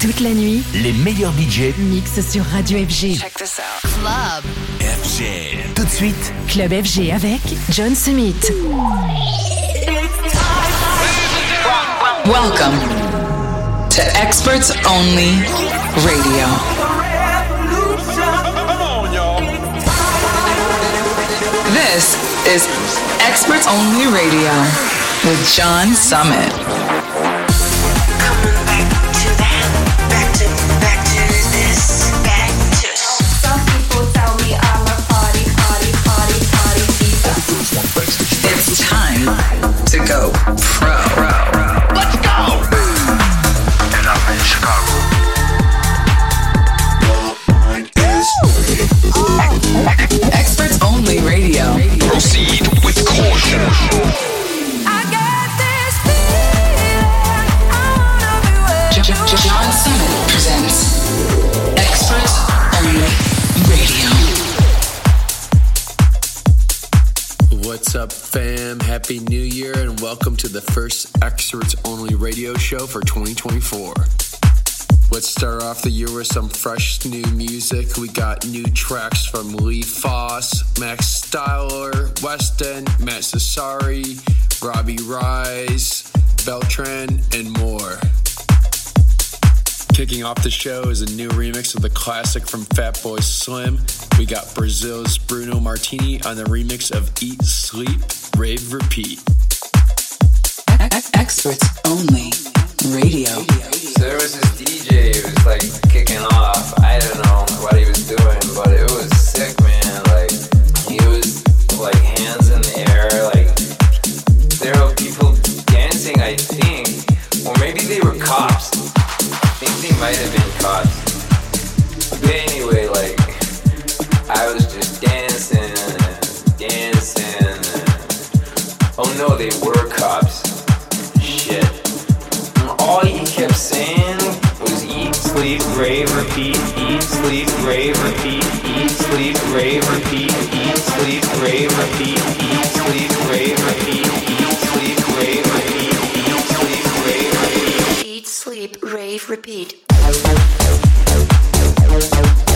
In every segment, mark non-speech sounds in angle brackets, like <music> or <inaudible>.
Toute la nuit, les meilleurs budgets mixent sur Radio FG. Check this out. Club FG. Tout de suite, Club FG avec John Summit. Welcome to Experts Only Radio. This is Experts Only Radio with John Summit. Happy New Year, and welcome to the first Experts Only radio show for 2024. Let's start off the year with some fresh new music. We got new tracks from Lee Foss, Max Styler, Weston, Matt Sassari, Robbie Rise, Beltran, and more. Kicking off the show is a new remix of the classic from Fatboy Slim. We got Brazil's Bruno Martini on the remix of Eat, Sleep, Rave, Repeat. Experts Only Radio. So there was this DJ who was like kicking off. I don't know what he was doing, but it was sick, man. Like he was like hands in the air, might have been cops. But anyway, like I was just dancing and dancing. And, oh no, they were cops. Shit. And all he kept saying was eat, sleep, rave, repeat, eat, sleep, rave, repeat, eat, sleep, rave, repeat, eat, sleep, rave, repeat, eat, sleep, rave, repeat, eat, sleep, rave, repeat, eat, sleep, rave, repeat. Eat, sleep, rave, repeat. Thank you.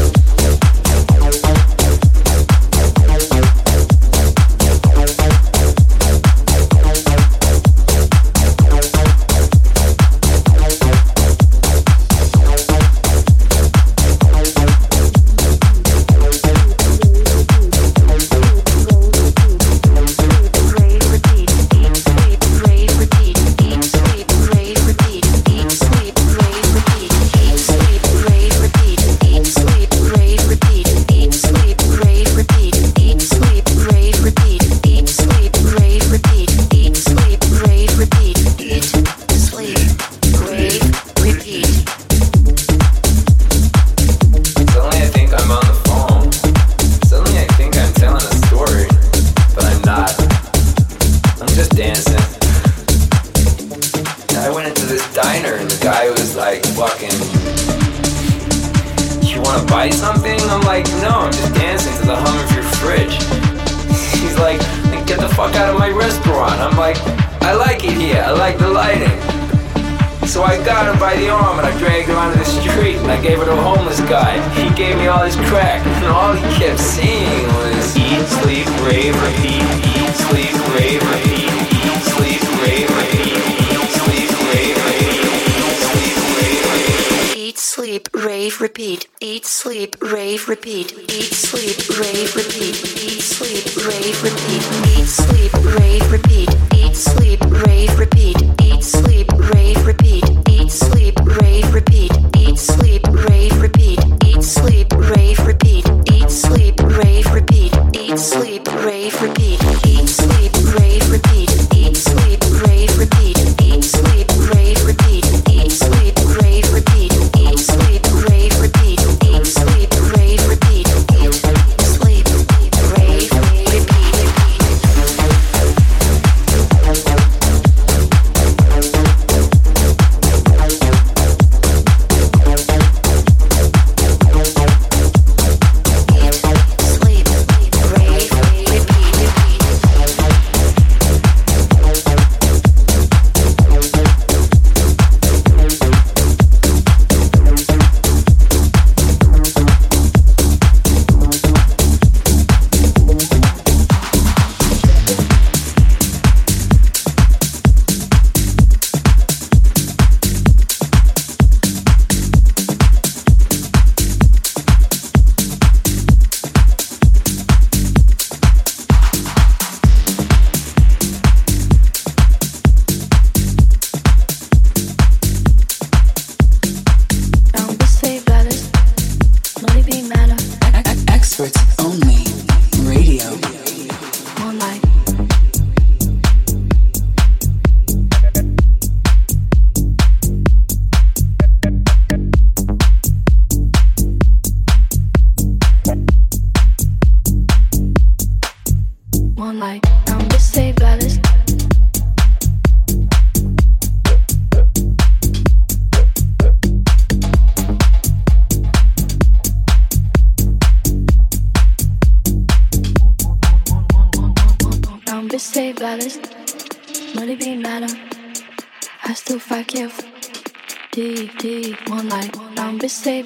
Arm and I dragged her onto the street and I gave it to a homeless guy. He gave me all his crack and all he kept saying was eat, sleep, rave, repeat, eat, sleep, rave, repeat, eat, sleep, rave, repeat, eat, sleep, rave, repeat, eat, sleep, rave, repeat. Eat, sleep, rave, repeat. Eat, sleep, rave, repeat. Eat, sleep, rave, repeat. Eat, sleep, rave, repeat. Eat, sleep, rave, repeat.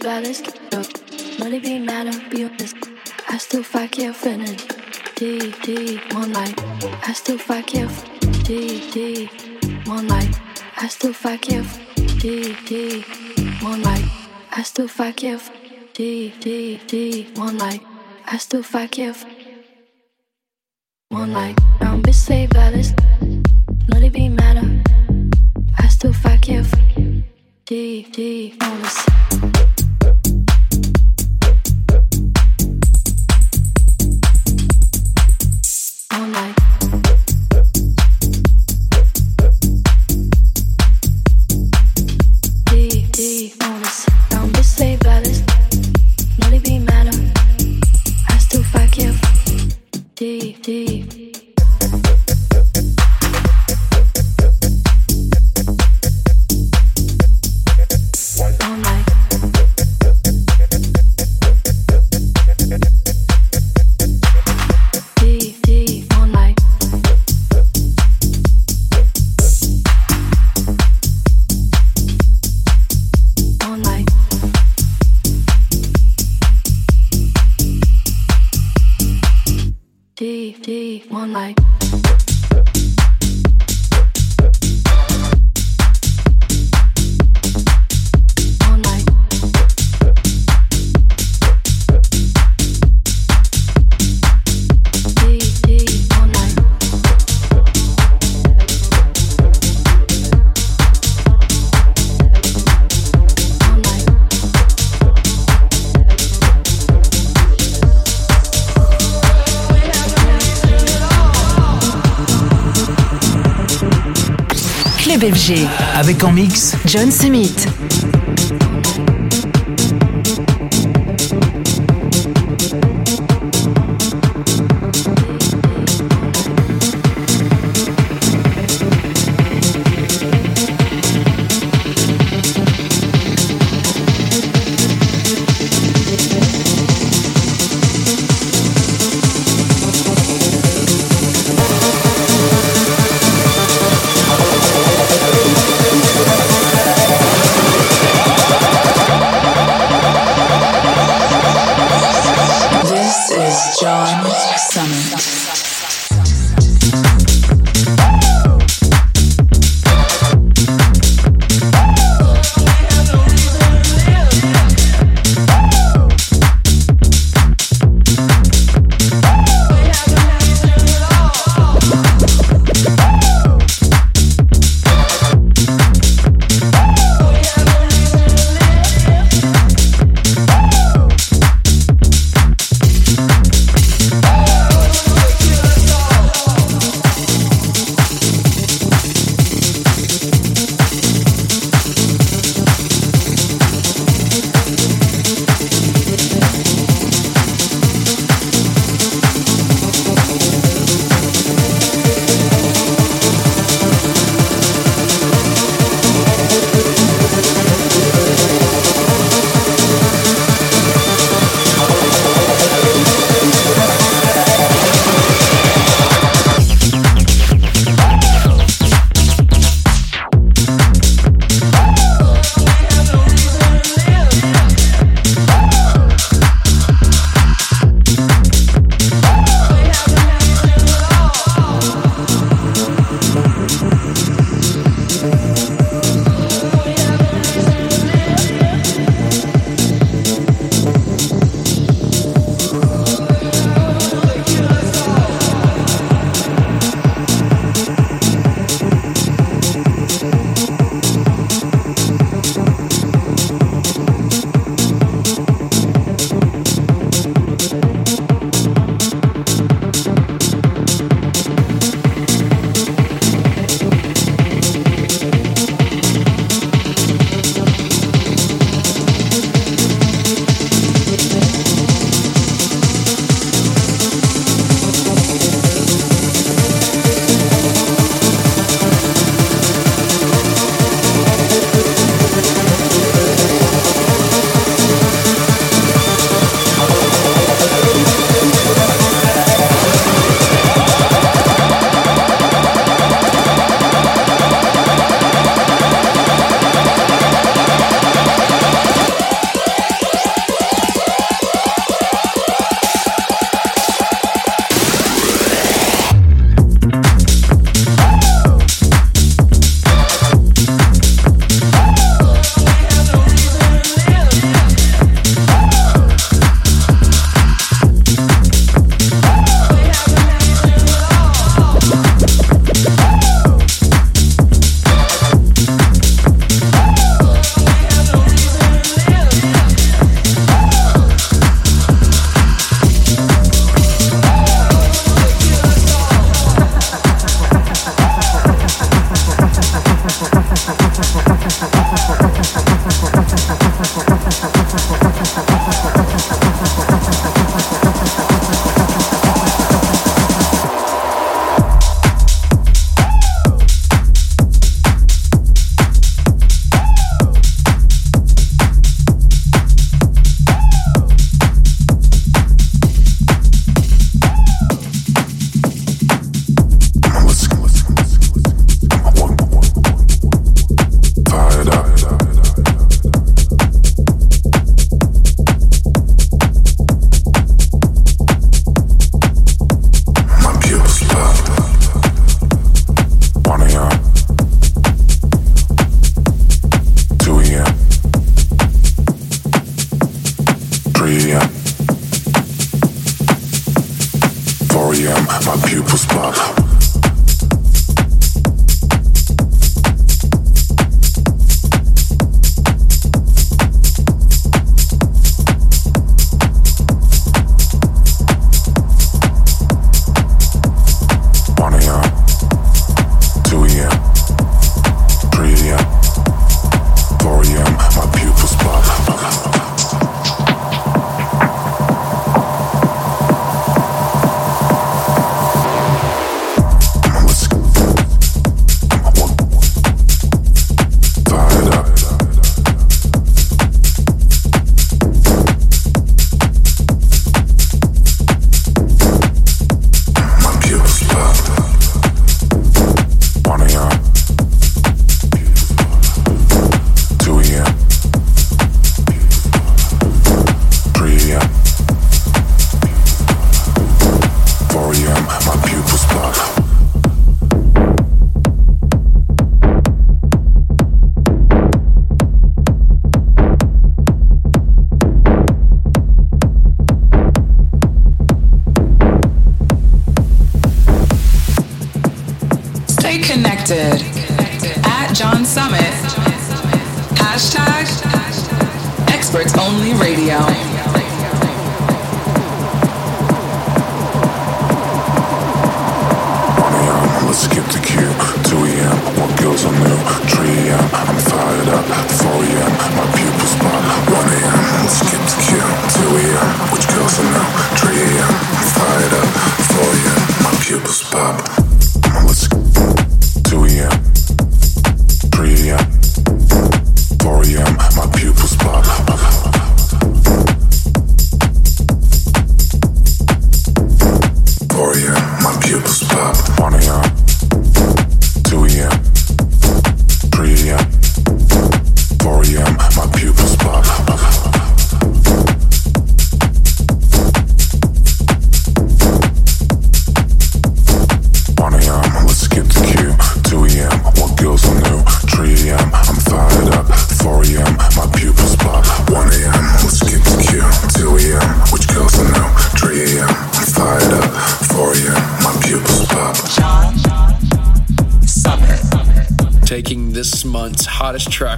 Ballast, let it be matter. Be honest. I still fight careful. D, D, one light. I still fight careful. D, D, one light. I still fight careful. D, D, one light. I still fight careful. D, D, D, one light. I still fight careful. One light. Now bitch say let it be matter. I still fight careful. D, D, honest. One One light. Avec en mix John Summit.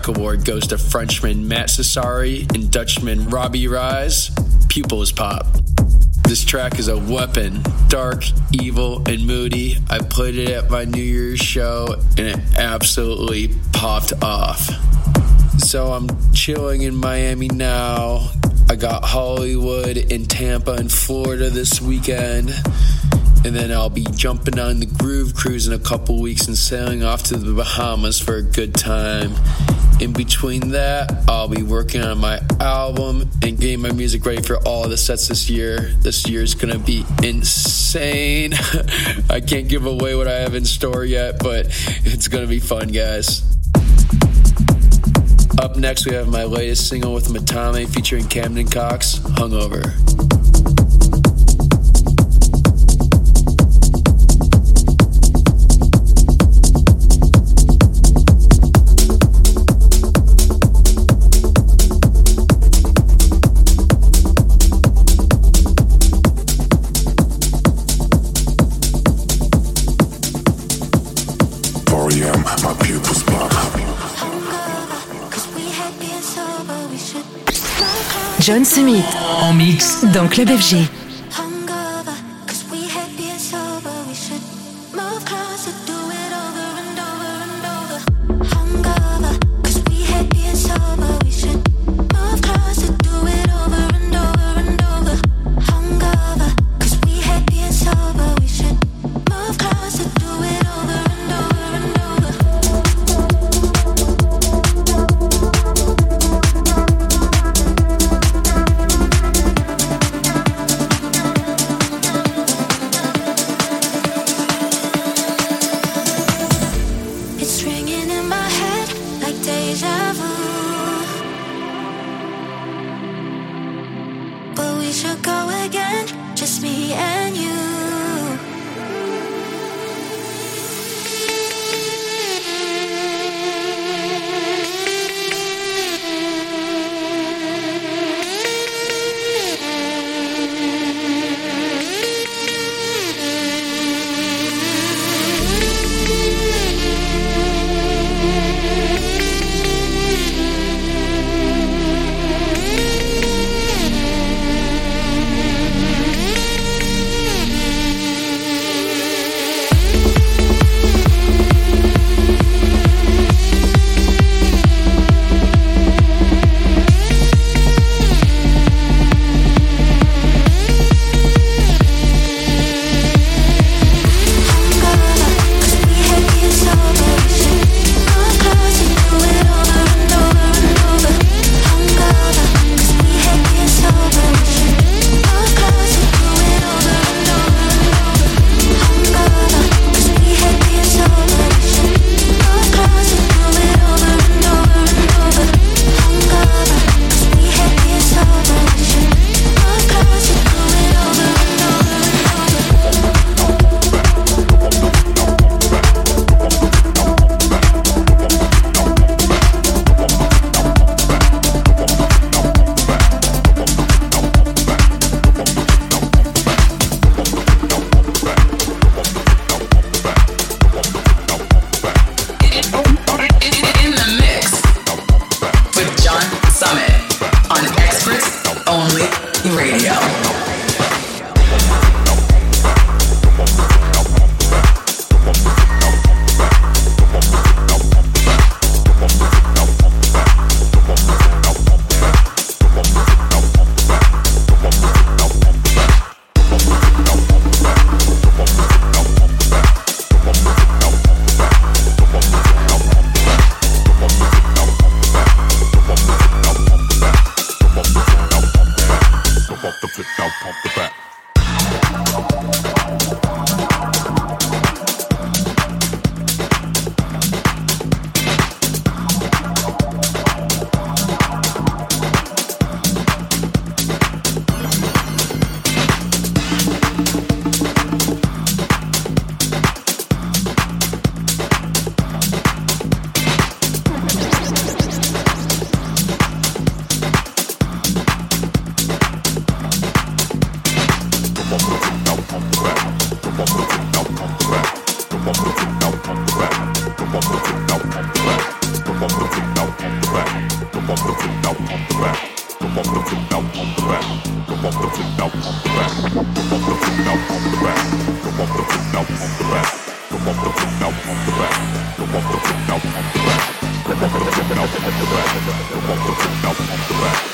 Award goes to Frenchman Matt Sassari and Dutchman Robbie Rise. Pupils Pop. This track is a weapon, dark, evil, and moody. I played it at my New Year's show and it absolutely popped off. So I'm chilling in Miami now. I got Hollywood and Tampa and Florida this weekend. And then I'll be jumping on the Groove Cruise in a couple weeks and sailing off to the Bahamas for a good time. In between that, I'll be working on my album and getting my music ready for all the sets this year. This year is gonna be insane. <laughs> I can't give away what I have in store yet, but it's gonna be fun, guys. Up next, we have my latest single with Matame featuring Camden Cox, Hungover. John Smith en mix dans Club FG. Don't want to melt the rest. Don't want to melt the rest.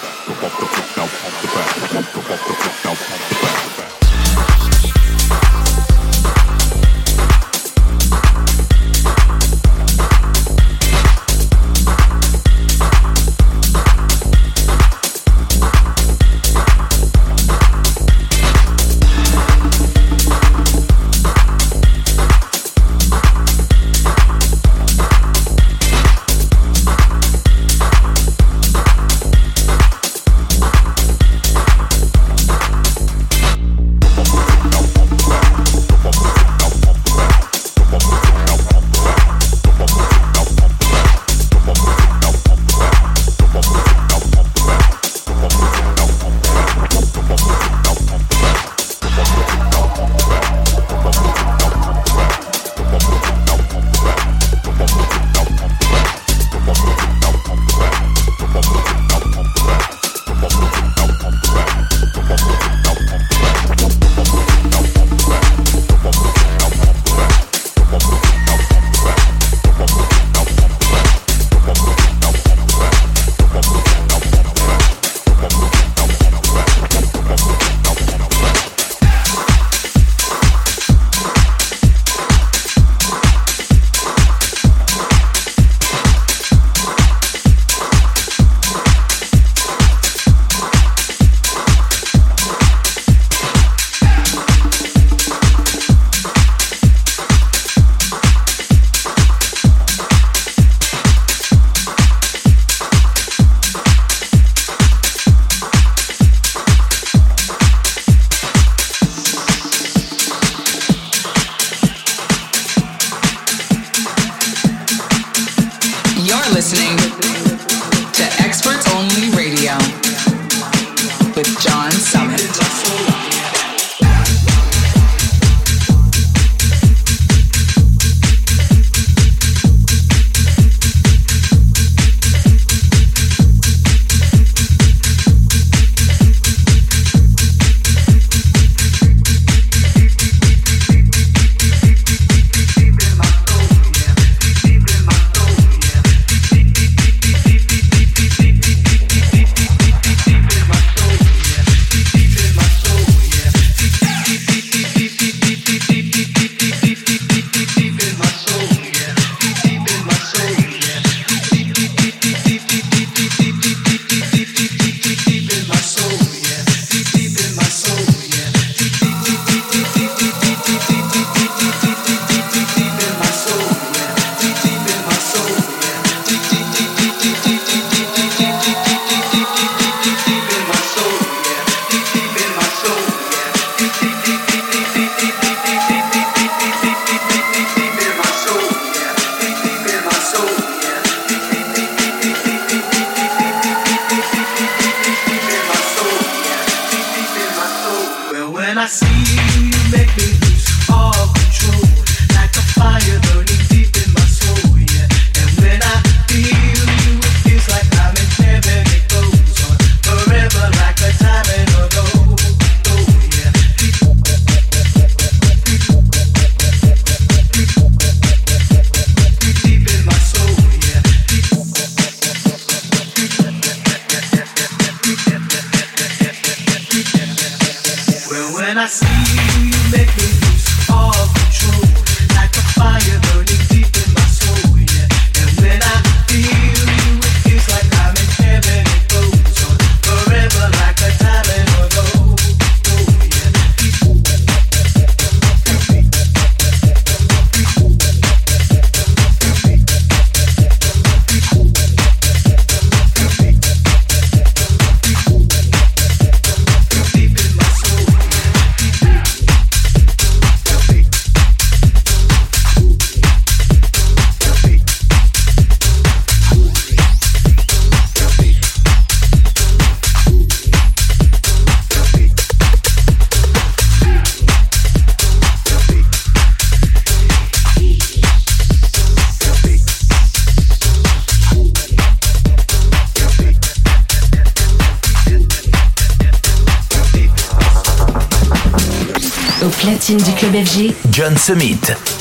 John Summit.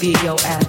be your ass.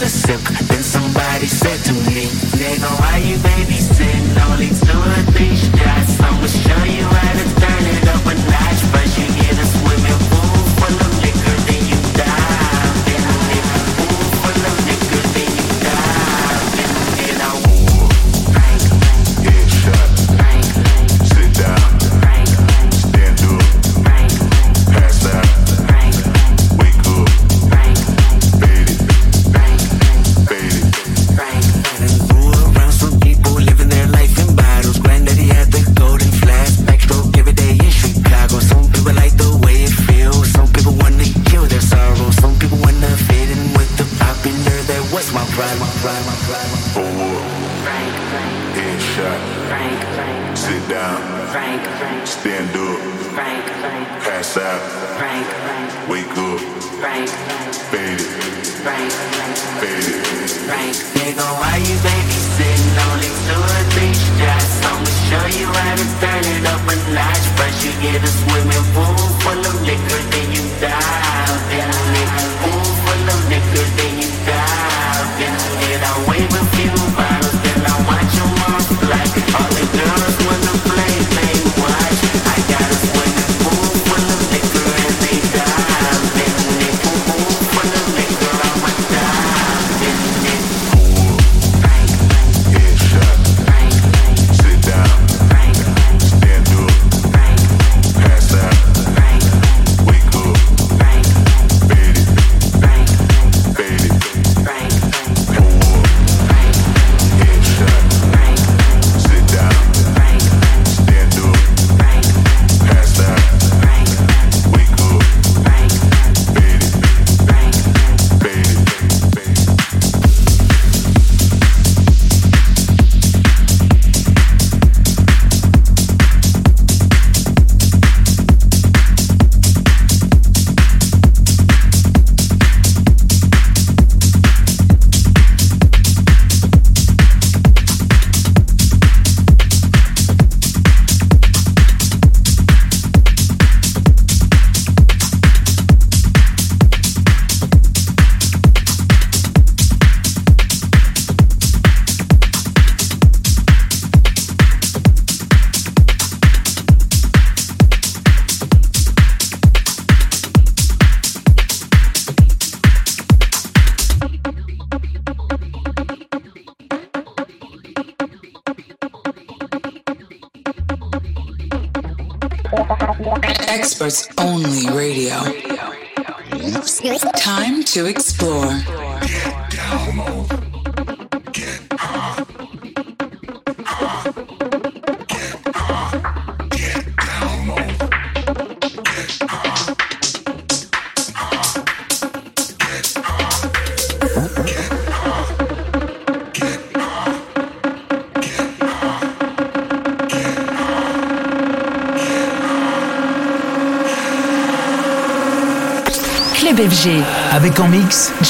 the silk. Then somebody said to me, Nigga, why you babysitting only two of these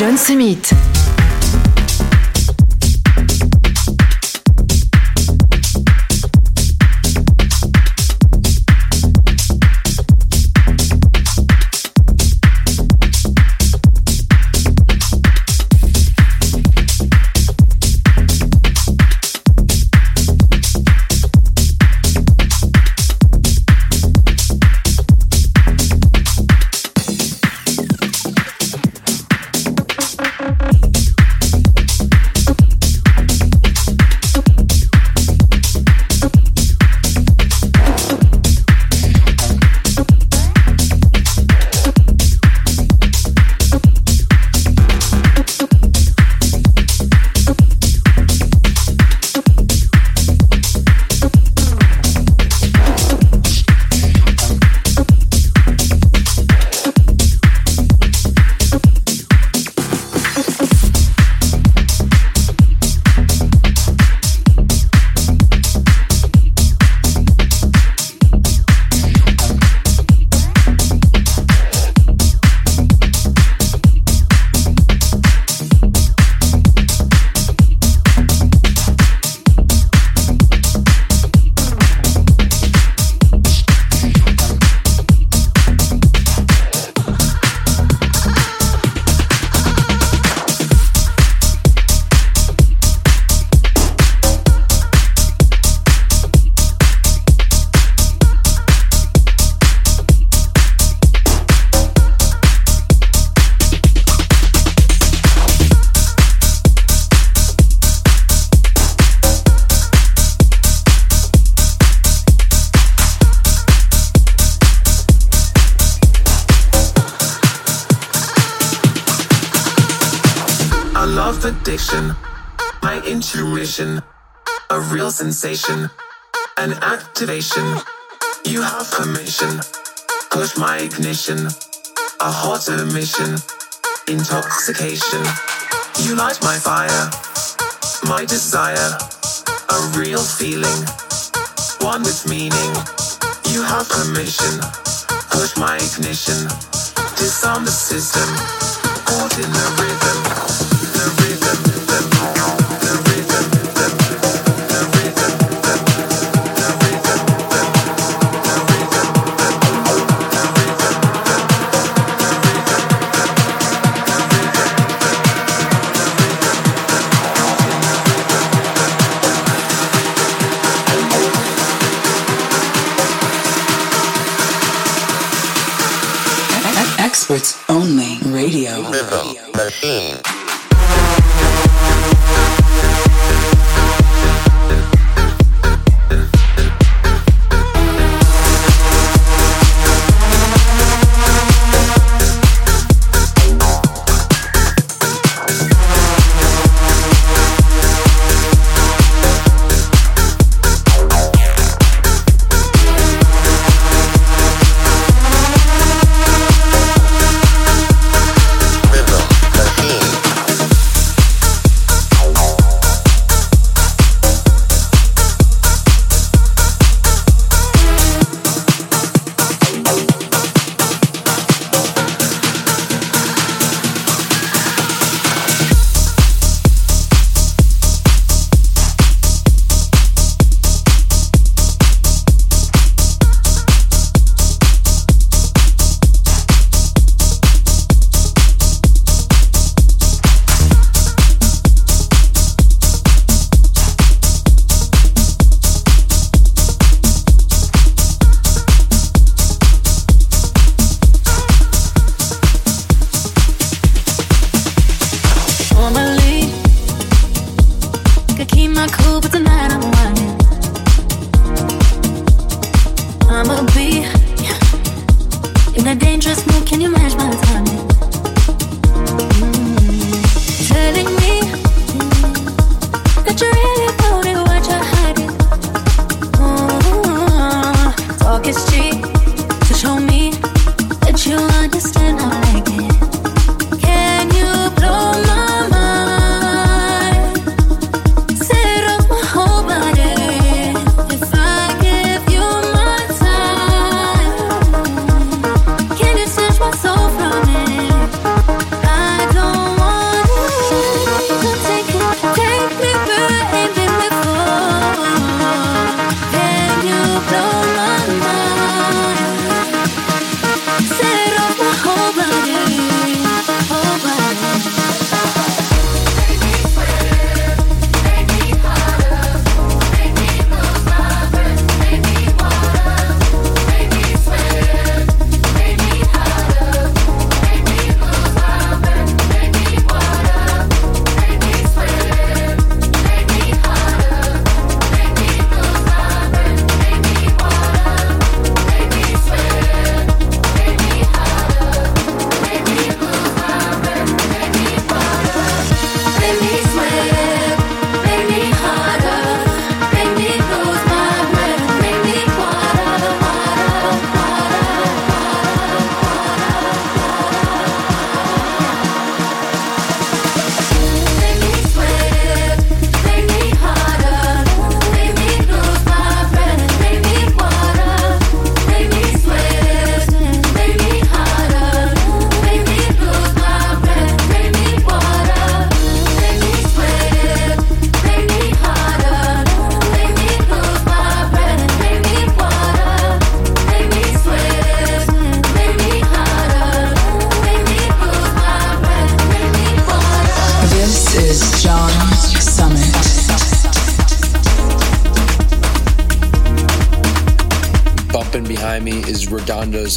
John Summit. you have permission. Push my ignition, a hot emission, intoxication. You light my fire, my desire, a real feeling, one with meaning. You have permission, push my ignition, disarm the system, caught in the rhythm.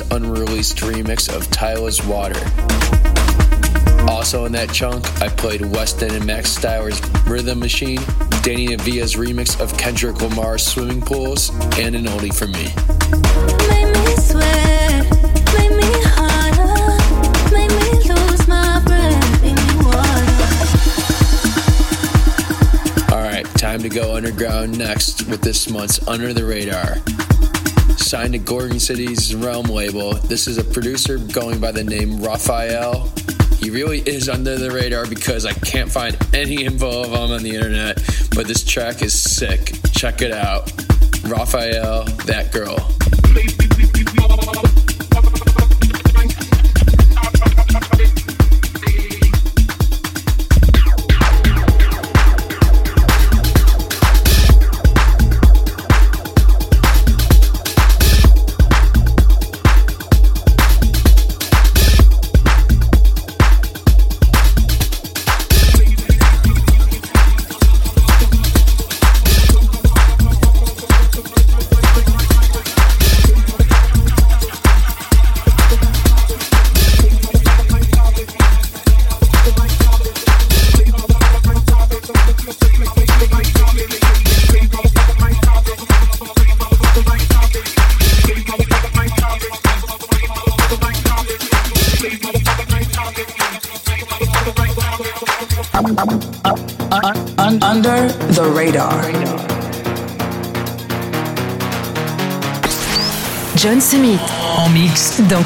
Unreleased remix of Tyla's Water. Also in that chunk, I played Weston and Max Styler's Rhythm Machine, Danny Navia's remix of Kendrick Lamar's Swimming Pools, and an oldie for me. time to go underground next with this month's Under the Radar. Signed to Gorgon City's Realm label, this is a producer going by the name Raphael. He really is under the radar because I can't find any info of him on the internet, but this track is sick. Check it out. Raphael, that girl.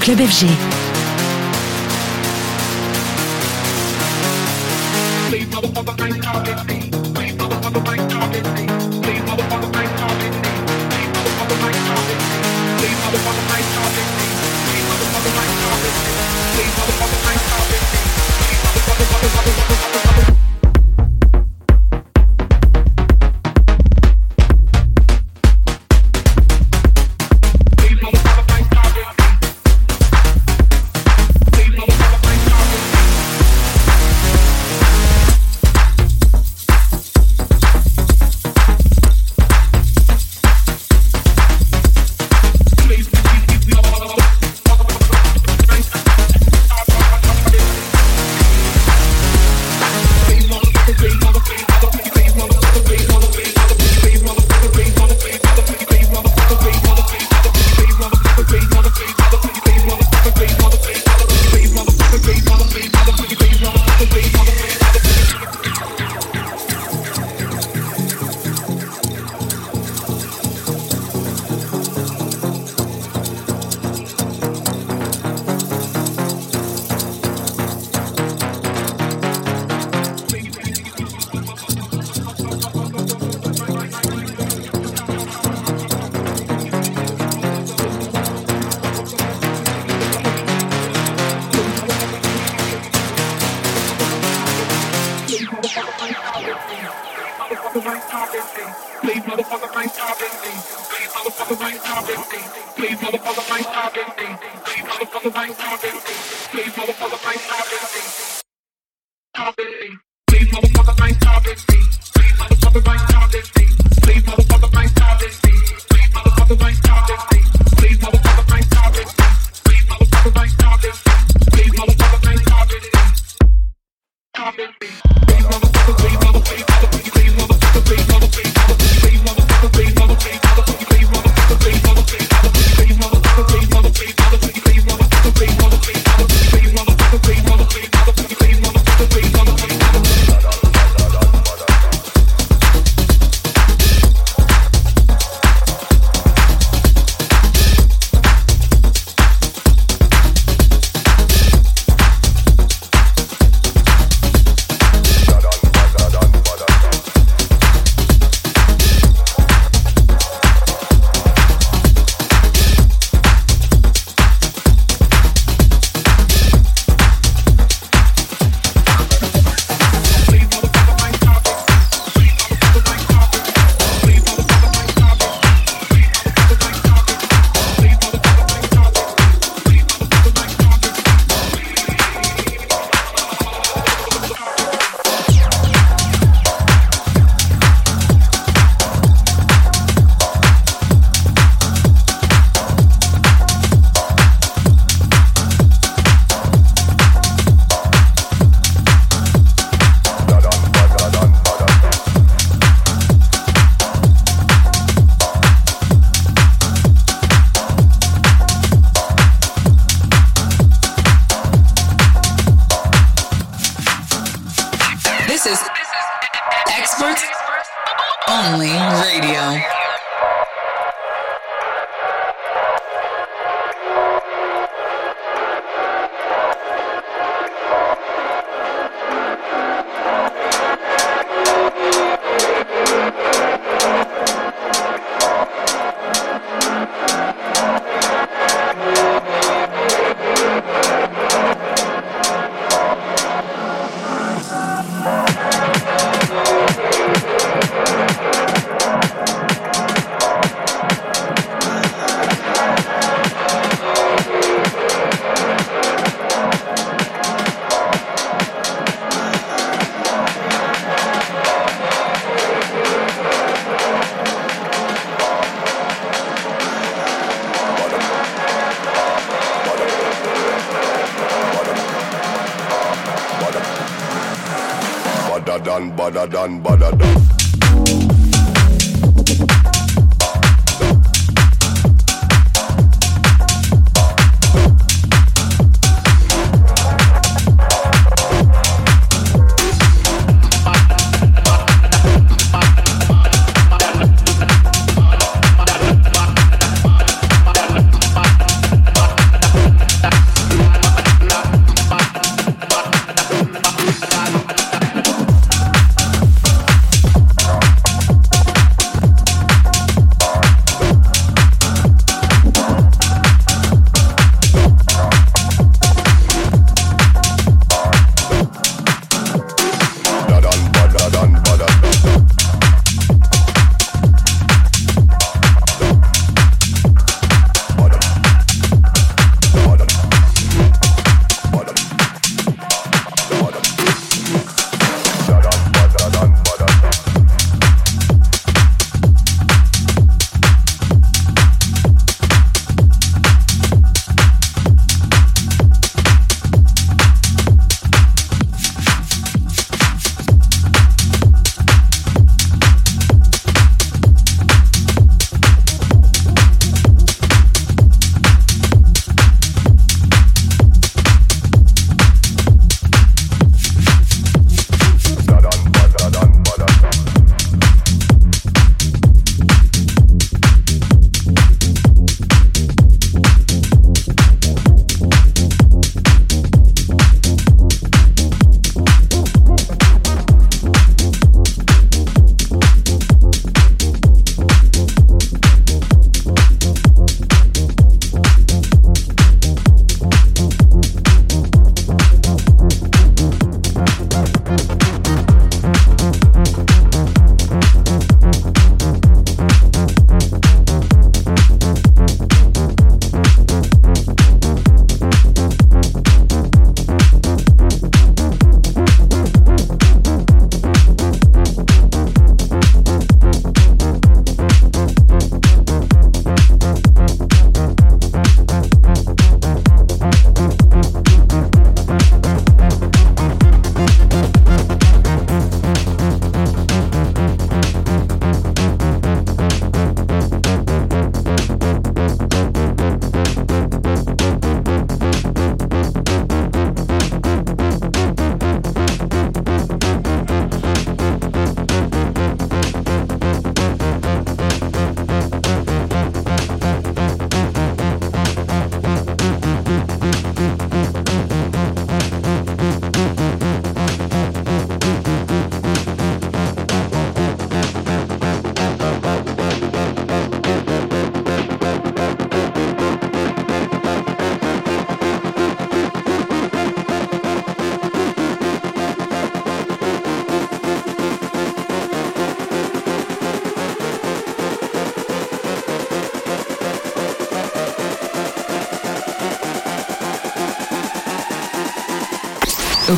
Club FG.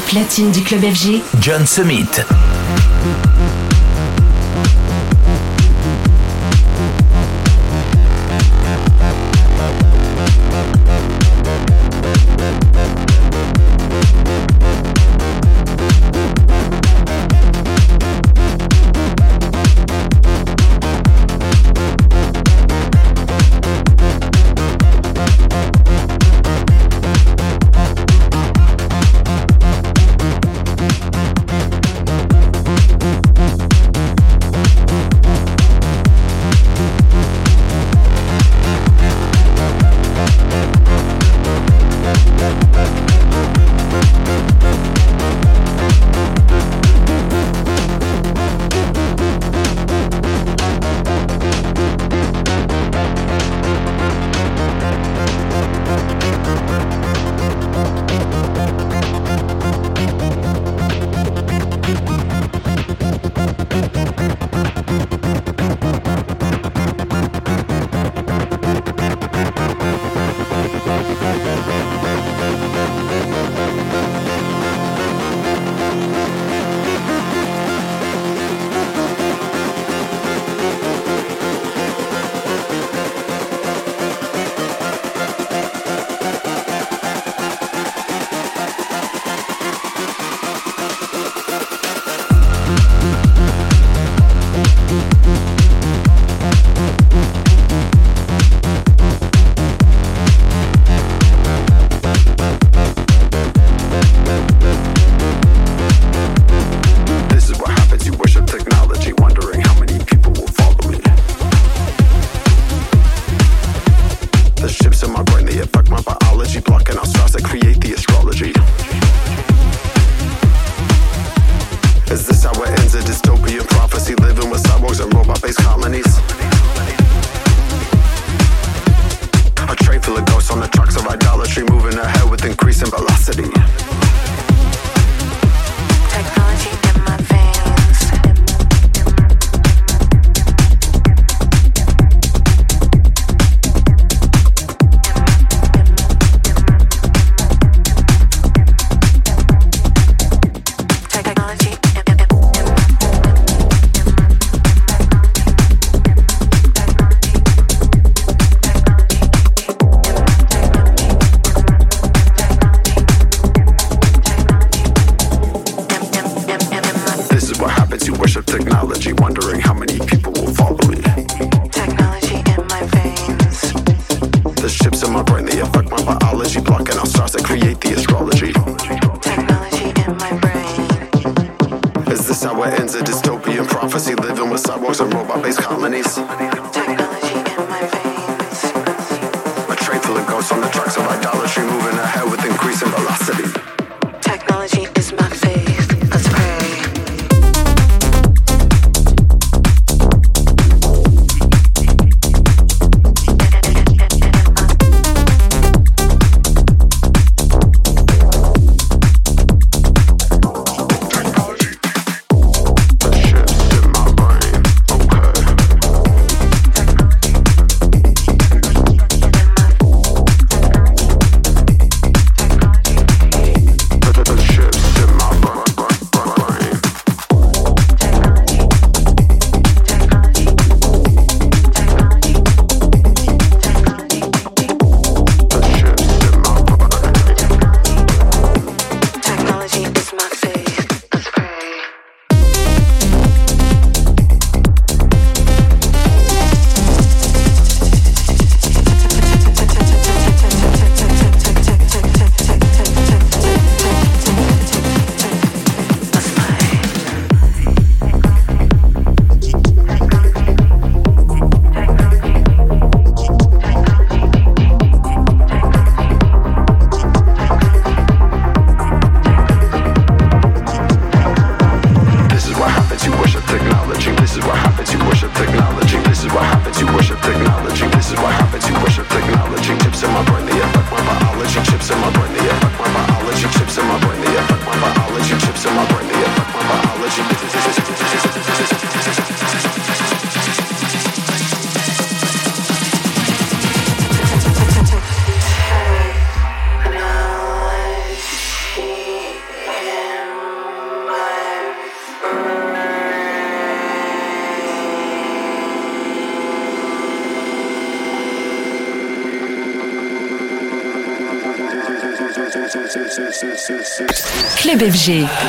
Platine du club FG, John Summit.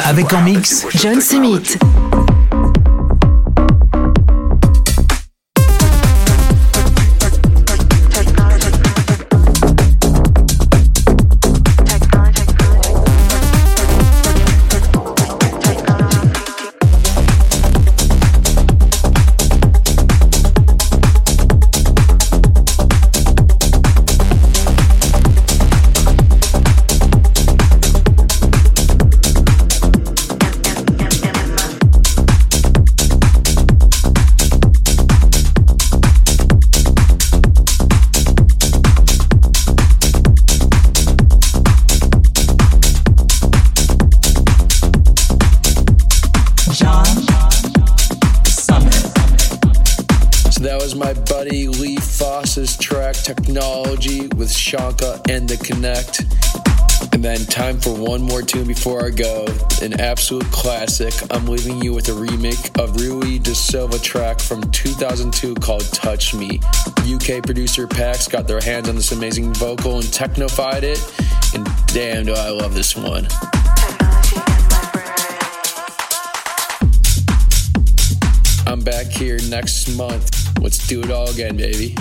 Avec en mix John Smith. Shanka and The Connect. And then time for one more tune before I go. An absolute classic. I'm leaving you with a remake of Rui Da Silva track from 2002 called Touch Me. UK producer Pax got their hands on this amazing vocal and technified it. And damn, do I love this one. I'm back here next month. Let's do it all again, baby.